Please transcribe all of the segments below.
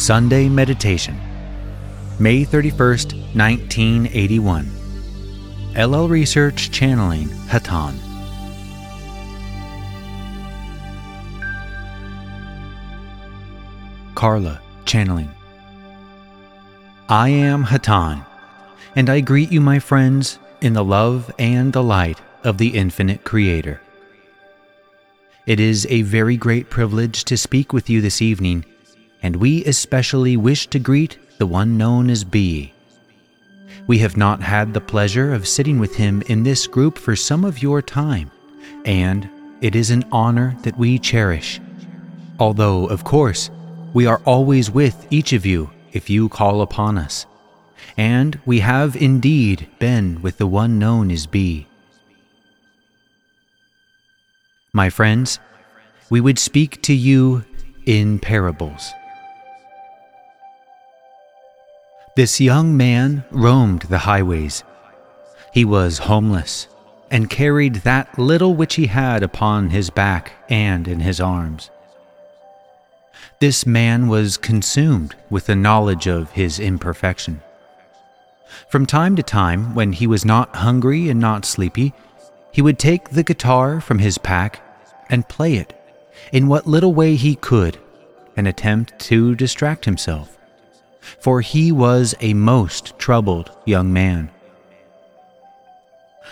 Sunday Meditation, May 31st, 1981. LL Research Channeling Hatonn. Carla Channeling. I am Hatonn, and I greet you, my friends, in the love and the light of the infinite Creator. It is a very great privilege to speak with you this evening, and we especially wish to greet the one known as B. We have not had the pleasure of sitting with him in this group for some of your time, and it is an honor that we cherish. Although, of course, we are always with each of you if you call upon us. And we have indeed been with the one known as B. My friends, we would speak to you in parables. This young man roamed the highways. He was homeless and carried that little which he had upon his back and in his arms. This man was consumed with the knowledge of his imperfection. From time to time, when he was not hungry and not sleepy, he would take the guitar from his pack and play it in what little way he could and attempt to distract himself, for he was a most troubled young man.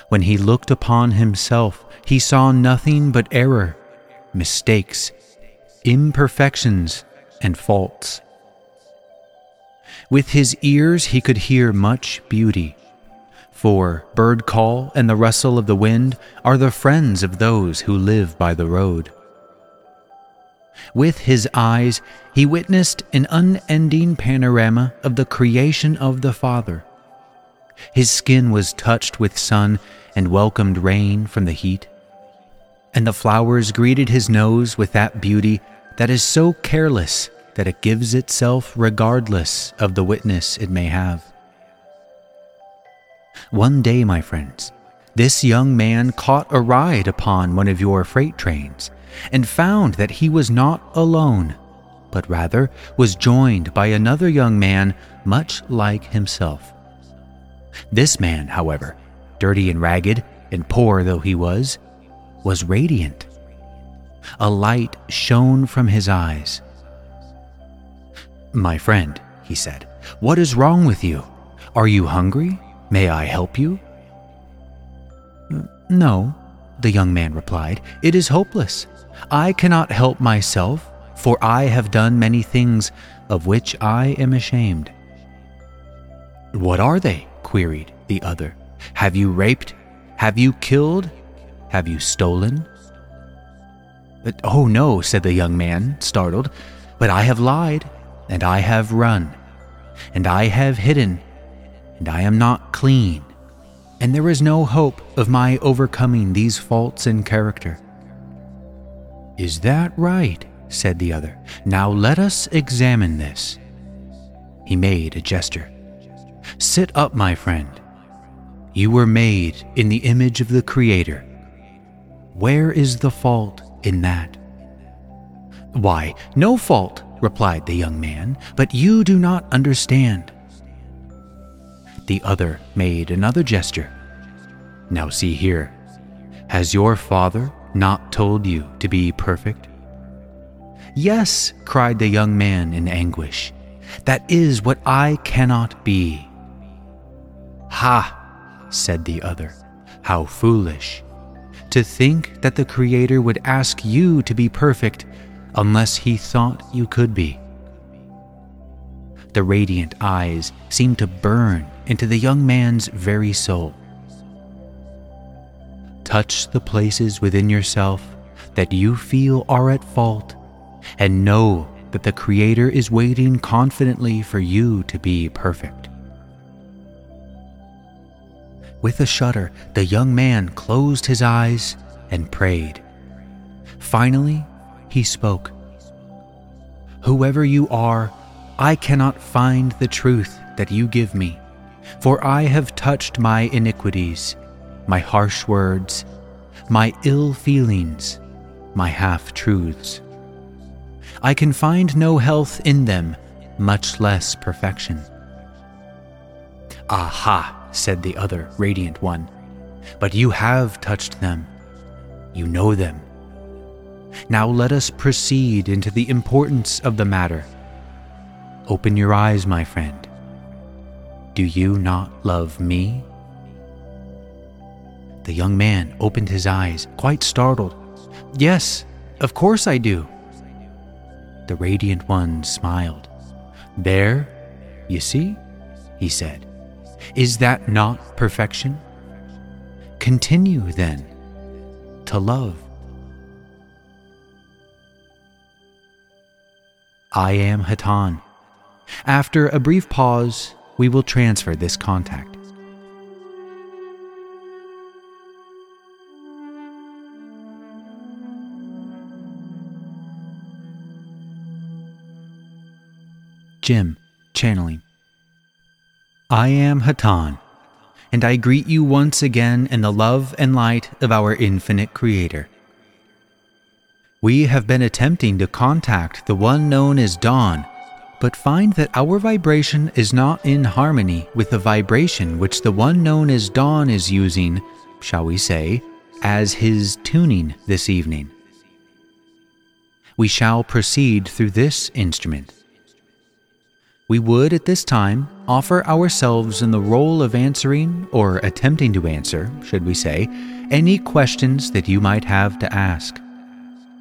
When he looked upon himself, he saw nothing but error, mistakes, imperfections, and faults. With his ears he could hear much beauty, for bird call and the rustle of the wind are the friends of those who live by the road. With his eyes he witnessed an unending panorama of the creation of the Father. His skin was touched with sun and welcomed rain from the heat, and the flowers greeted his nose with that beauty that is so careless that it gives itself regardless of the witness it may have. One day, my friends, this young man caught a ride upon one of your freight trains and found that he was not alone, but rather was joined by another young man much like himself. This man, however, dirty and ragged and poor though he was, was radiant. A light shone from his eyes my friend, he said, what is wrong with you? Are you hungry? May I help you? No, the young man replied, it is hopeless. I cannot help myself, for I have done many things of which I am ashamed. What are they? queried the other. Have you raped? Have you killed? Have you stolen? But, oh no, said the young man, startled, but I have lied and I have run, and I have hidden, and I am not clean, and there is no hope of my overcoming these faults in character. Is that right? said the other. Now let us examine this. He made a gesture. Sit up, my friend. You were made in the image of the Creator. Where is the fault in that? Why, no fault, replied the young man, but you do not understand. The other made another gesture. Now see here. Has your father not told you to be perfect? Yes, cried the young man in anguish. That is what I cannot be. Ha, said the other. How foolish. To think that the Creator would ask you to be perfect unless he thought you could be. The radiant eyes seemed to burn into the young man's very soul. Touch the places within yourself that you feel are at fault and know that the Creator is waiting confidently for you to be perfect. With a shudder, the young man closed his eyes and prayed. Finally, he spoke. Whoever you are, I cannot find the truth that you give me, for I have touched my iniquities, my harsh words, my ill feelings, my half truths. I can find no health in them, much less perfection. Aha, said the other radiant one. But you have touched them. You know them. Now let us proceed into the importance of the matter. Open your eyes, my friend. Do you not love me? The young man opened his eyes, quite startled. Yes, of course I do. The radiant one smiled. There, you see, he said. Is that not perfection? Continue then to love. I am Hatonn. After a brief pause, we will transfer this contact. Jim, channeling. I am Hatonn, and I greet you once again in the love and light of our infinite Creator. We have been attempting to contact the one known as Don, but find that our vibration is not in harmony with the vibration which the one known as Don is using, shall we say, as his tuning this evening. We shall proceed through this instrument we would at this time offer ourselves in the role of answering, or attempting to answer, should we say, any questions that you might have to ask.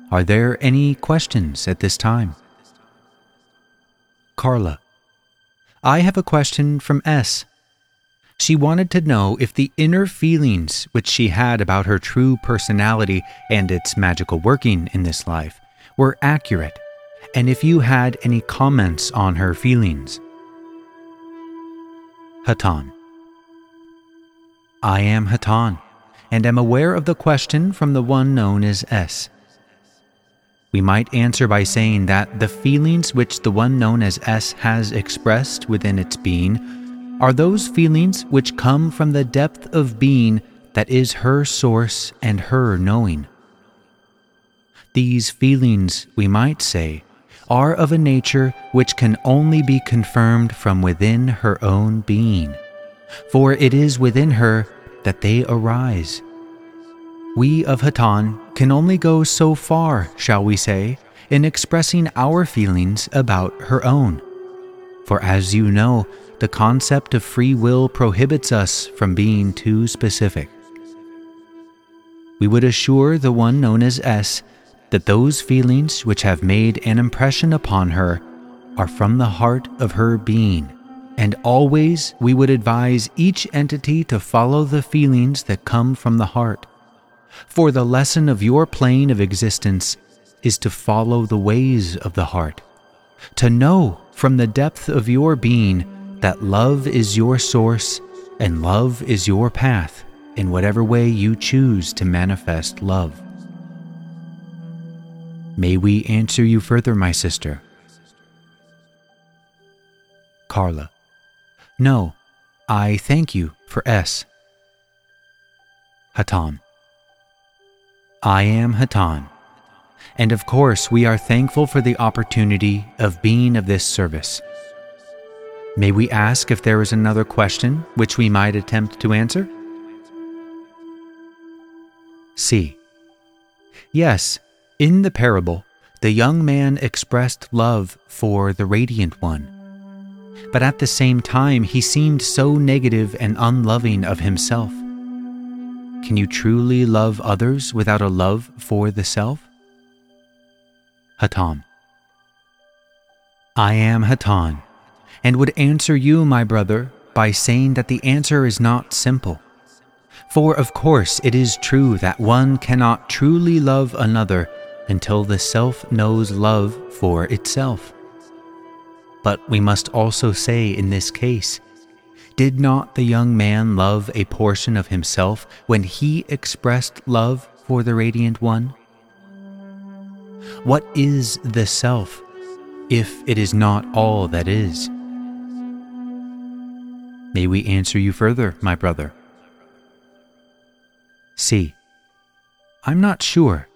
Are there any questions at this time? Carla. I have a question from S. She wanted to know if the inner feelings which she had about her true personality and its magical working in this life were accurate and if you had any comments on her feelings. Hatonn. I am Hatonn, and am aware of the question from the one known as S. We might answer by saying that the feelings which the one known as S has expressed within its being are those feelings which come from the depth of being that is her source and her knowing. These feelings, we might say, are of a nature which can only be confirmed from within her own being, for it is within her that they arise. We of Hatonn can only go so far, shall we say, in expressing our feelings about her own. For as you know, the concept of free will prohibits us from being too specific. We would assure the one known as S that those feelings which have made an impression upon her are from the heart of her being, and always we would advise each entity to follow the feelings that come from the heart. For the lesson of your plane of existence is to follow the ways of the heart, to know from the depth of your being that love is your source and love is your path in whatever way you choose to manifest love. May we answer you further, my sister? Carla. No, I thank you for S. Hatonn. I am Hatonn. and of course we are thankful for the opportunity of being of this service. May we ask if there is another question which we might attempt to answer? C. Yes, in the parable, the young man expressed love for the radiant one. But at the same time, he seemed so negative and unloving of himself. Can you truly love others without a love for the self? Hatonn. I am Hatonn, and would answer you, my brother, by saying that the answer is not simple. For of course it is true that one cannot truly love another until the self knows love for itself. But we must also say in this case, did not the young man love a portion of himself when he expressed love for the Radiant One? What is the self if it is not all that is? May we answer you further, my brother? C. I'm not sure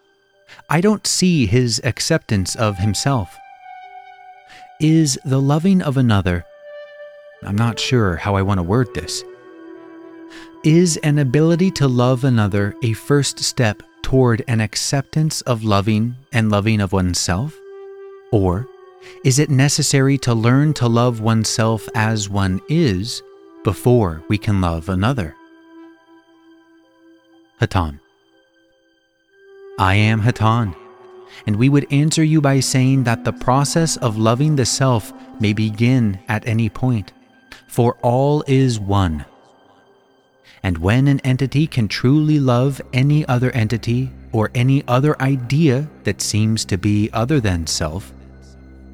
I don't see his acceptance of himself. Is the loving of another, I'm not sure how I want to word this, is an ability to love another a first step toward an acceptance of loving and loving of oneself? Or is it necessary to learn to love oneself as one is before we can love another? Hatonn. I am Hatonn, and we would answer you by saying that the process of loving the self may begin at any point, for all is one. And when an entity can truly love any other entity or any other idea that seems to be other than self,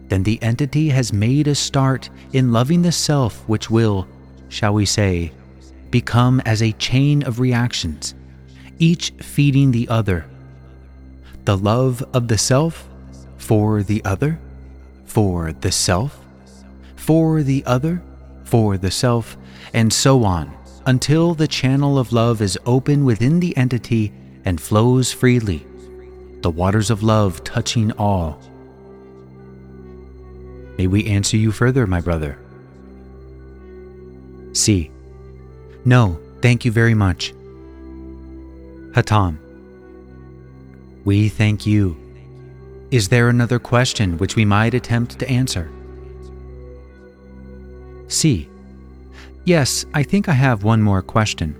then the entity has made a start in loving the self, which will, shall we say, become as a chain of reactions, each feeding the other. The love of the self for the other, for the self, for the other, for the self, and so on, until the channel of love is open within the entity and flows freely, the waters of love touching all. May we answer you further, my brother? C. No, thank you very much. Hatonn. We thank you. Is there another question which we might attempt to answer? C. Yes, I think I have one more question.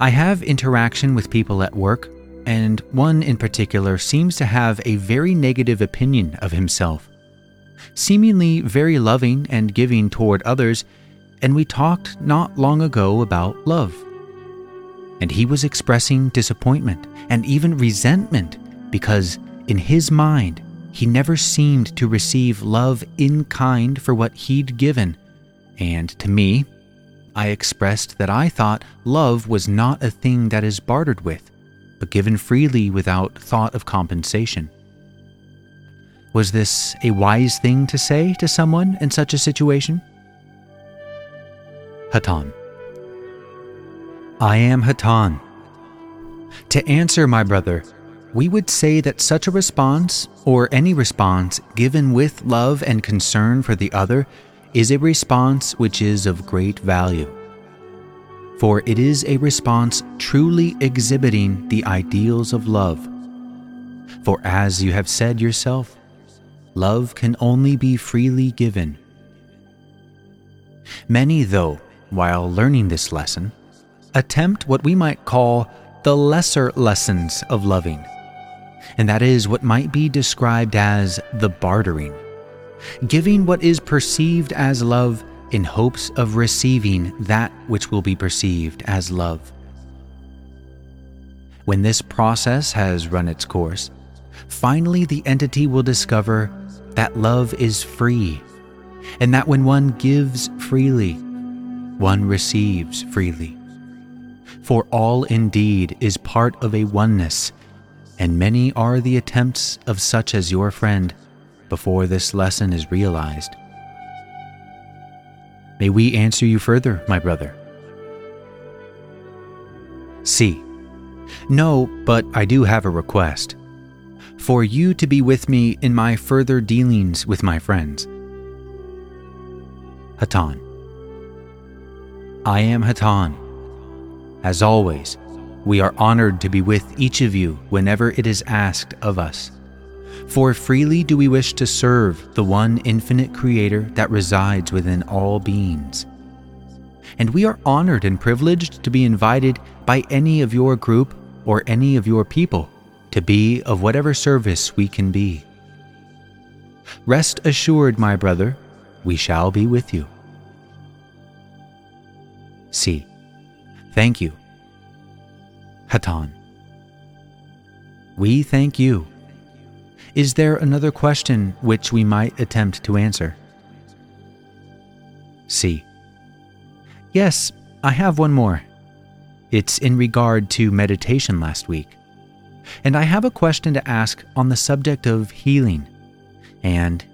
I have interaction with people at work, and one in particular seems to have a very negative opinion of himself seemingly very loving and giving toward others, and we talked not long ago about love. And he was expressing disappointment and even resentment because, in his mind, he never seemed to receive love in kind for what he'd given. And to me, I expressed that I thought love was not a thing that is bartered with, but given freely without thought of compensation. Was this a wise thing to say to someone in such a situation? Hatonn. I am Hatonn. To answer, my brother, we would say that such a response, or any response given with love and concern for the other, is a response which is of great value. For it is a response truly exhibiting the ideals of love. For as you have said yourself, love can only be freely given. Many, though, while learning this lesson, attempt what we might call the lesser lessons of loving, and that is what might be described as the bartering, giving what is perceived as love in hopes of receiving that which will be perceived as love. When this process has run its course, finally the entity will discover that love is free, and that when one gives freely, one receives freely. For all indeed is part of a oneness, and many are the attempts of such as your friend before this lesson is realized. May we answer you further, my brother? C. No, but I do have a request for you to be with me in my further dealings with my friends. Hatonn. I am Hatonn. As always, we are honored to be with each of you whenever it is asked of us. For freely do we wish to serve the one infinite Creator that resides within all beings. And we are honored and privileged to be invited by any of your group or any of your people to be of whatever service we can be. Rest assured, my brother, we shall be with you. C. Thank you. Hatonn. We thank you. Is there another question which we might attempt to answer? C. Yes, I have one more. It's in regard to meditation last week. And I have a question to ask on the subject of healing. And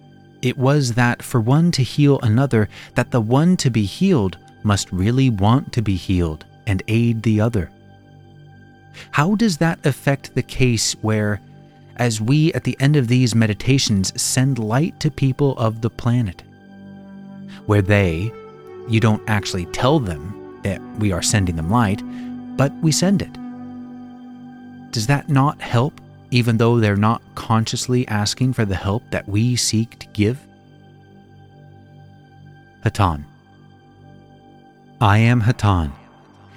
it was that for one to heal another, that the one to be healed must really want to be healed and aid the other. How does that affect the case where, as we at the end of these meditations send light to people of the planet, where they, you don't actually tell them that we are sending them light, but we send it. Does that not help, even though they're not consciously asking for the help that we seek to give? Hatonn. I am Hatonn,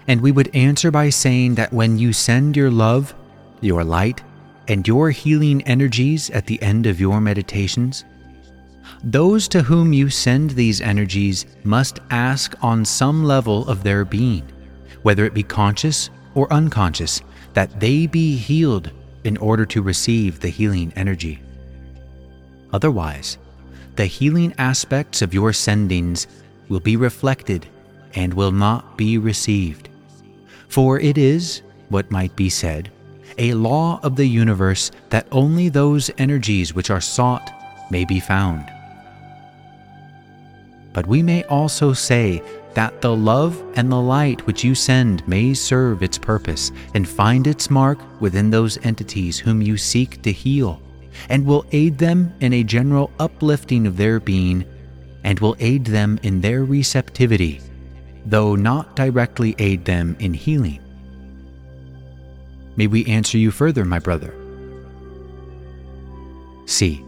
and we would answer by saying that when you send your love, your light, and your healing energies at the end of your meditations, those to whom you send these energies must ask on some level of their being, whether it be conscious or unconscious, that they be healed in order to receive the healing energy. Otherwise, the healing aspects of your sendings will be reflected and will not be received. For it is, what might be said, a law of the universe that only those energies which are sought may be found. But we may also say that the love and the light which you send may serve its purpose and find its mark within those entities whom you seek to heal, and will aid them in a general uplifting of their being, and will aid them in their receptivity, though not directly aid them in healing. May we answer you further, my brother? C.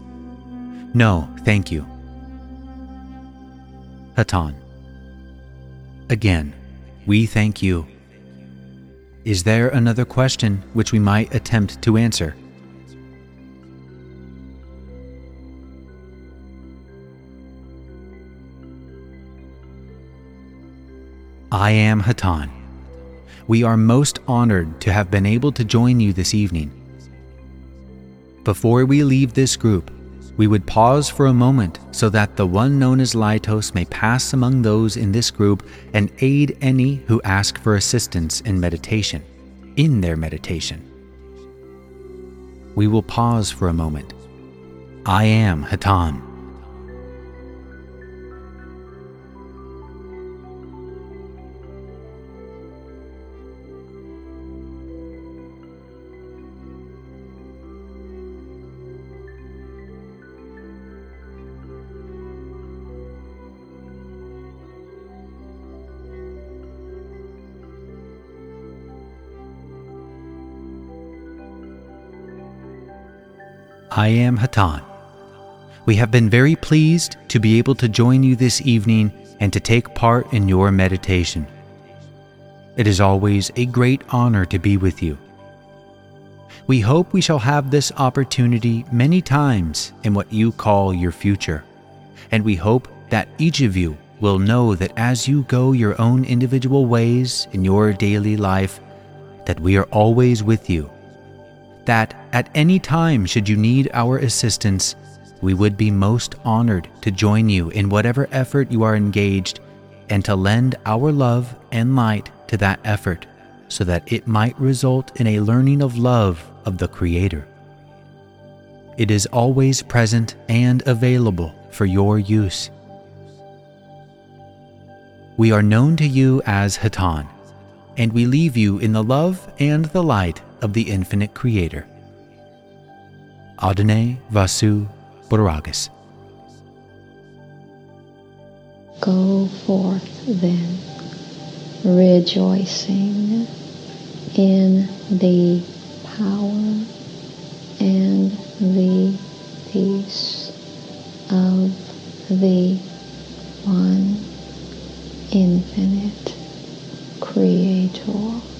No, thank you. Hatonn. Again, we thank you. Is there another question which we might attempt to answer? I am Hatonn. We are most honored to have been able to join you this evening. Before we leave this group, we would pause for a moment so that the one known as Laitos may pass among those in this group and aid any who ask for assistance in meditation, in their meditation. We will pause for a moment. I am Hatonn. I am Hatonn. We have been very pleased to be able to join you this evening and to take part in your meditation. It is always a great honor to be with you. We hope we shall have this opportunity many times in what you call your future, and we hope that each of you will know that as you go your own individual ways in your daily life, that we are always with you that at any time, should you need our assistance, we would be most honored to join you in whatever effort you are engaged and to lend our love and light to that effort so that it might result in a learning of love of the Creator. It is always present and available for your use. We are known to you as Hatonn, and we leave you in the love and the light of the infinite Creator. Adonai Vasu Borragus. Go forth then, rejoicing in the power and the peace of the one infinite Creator.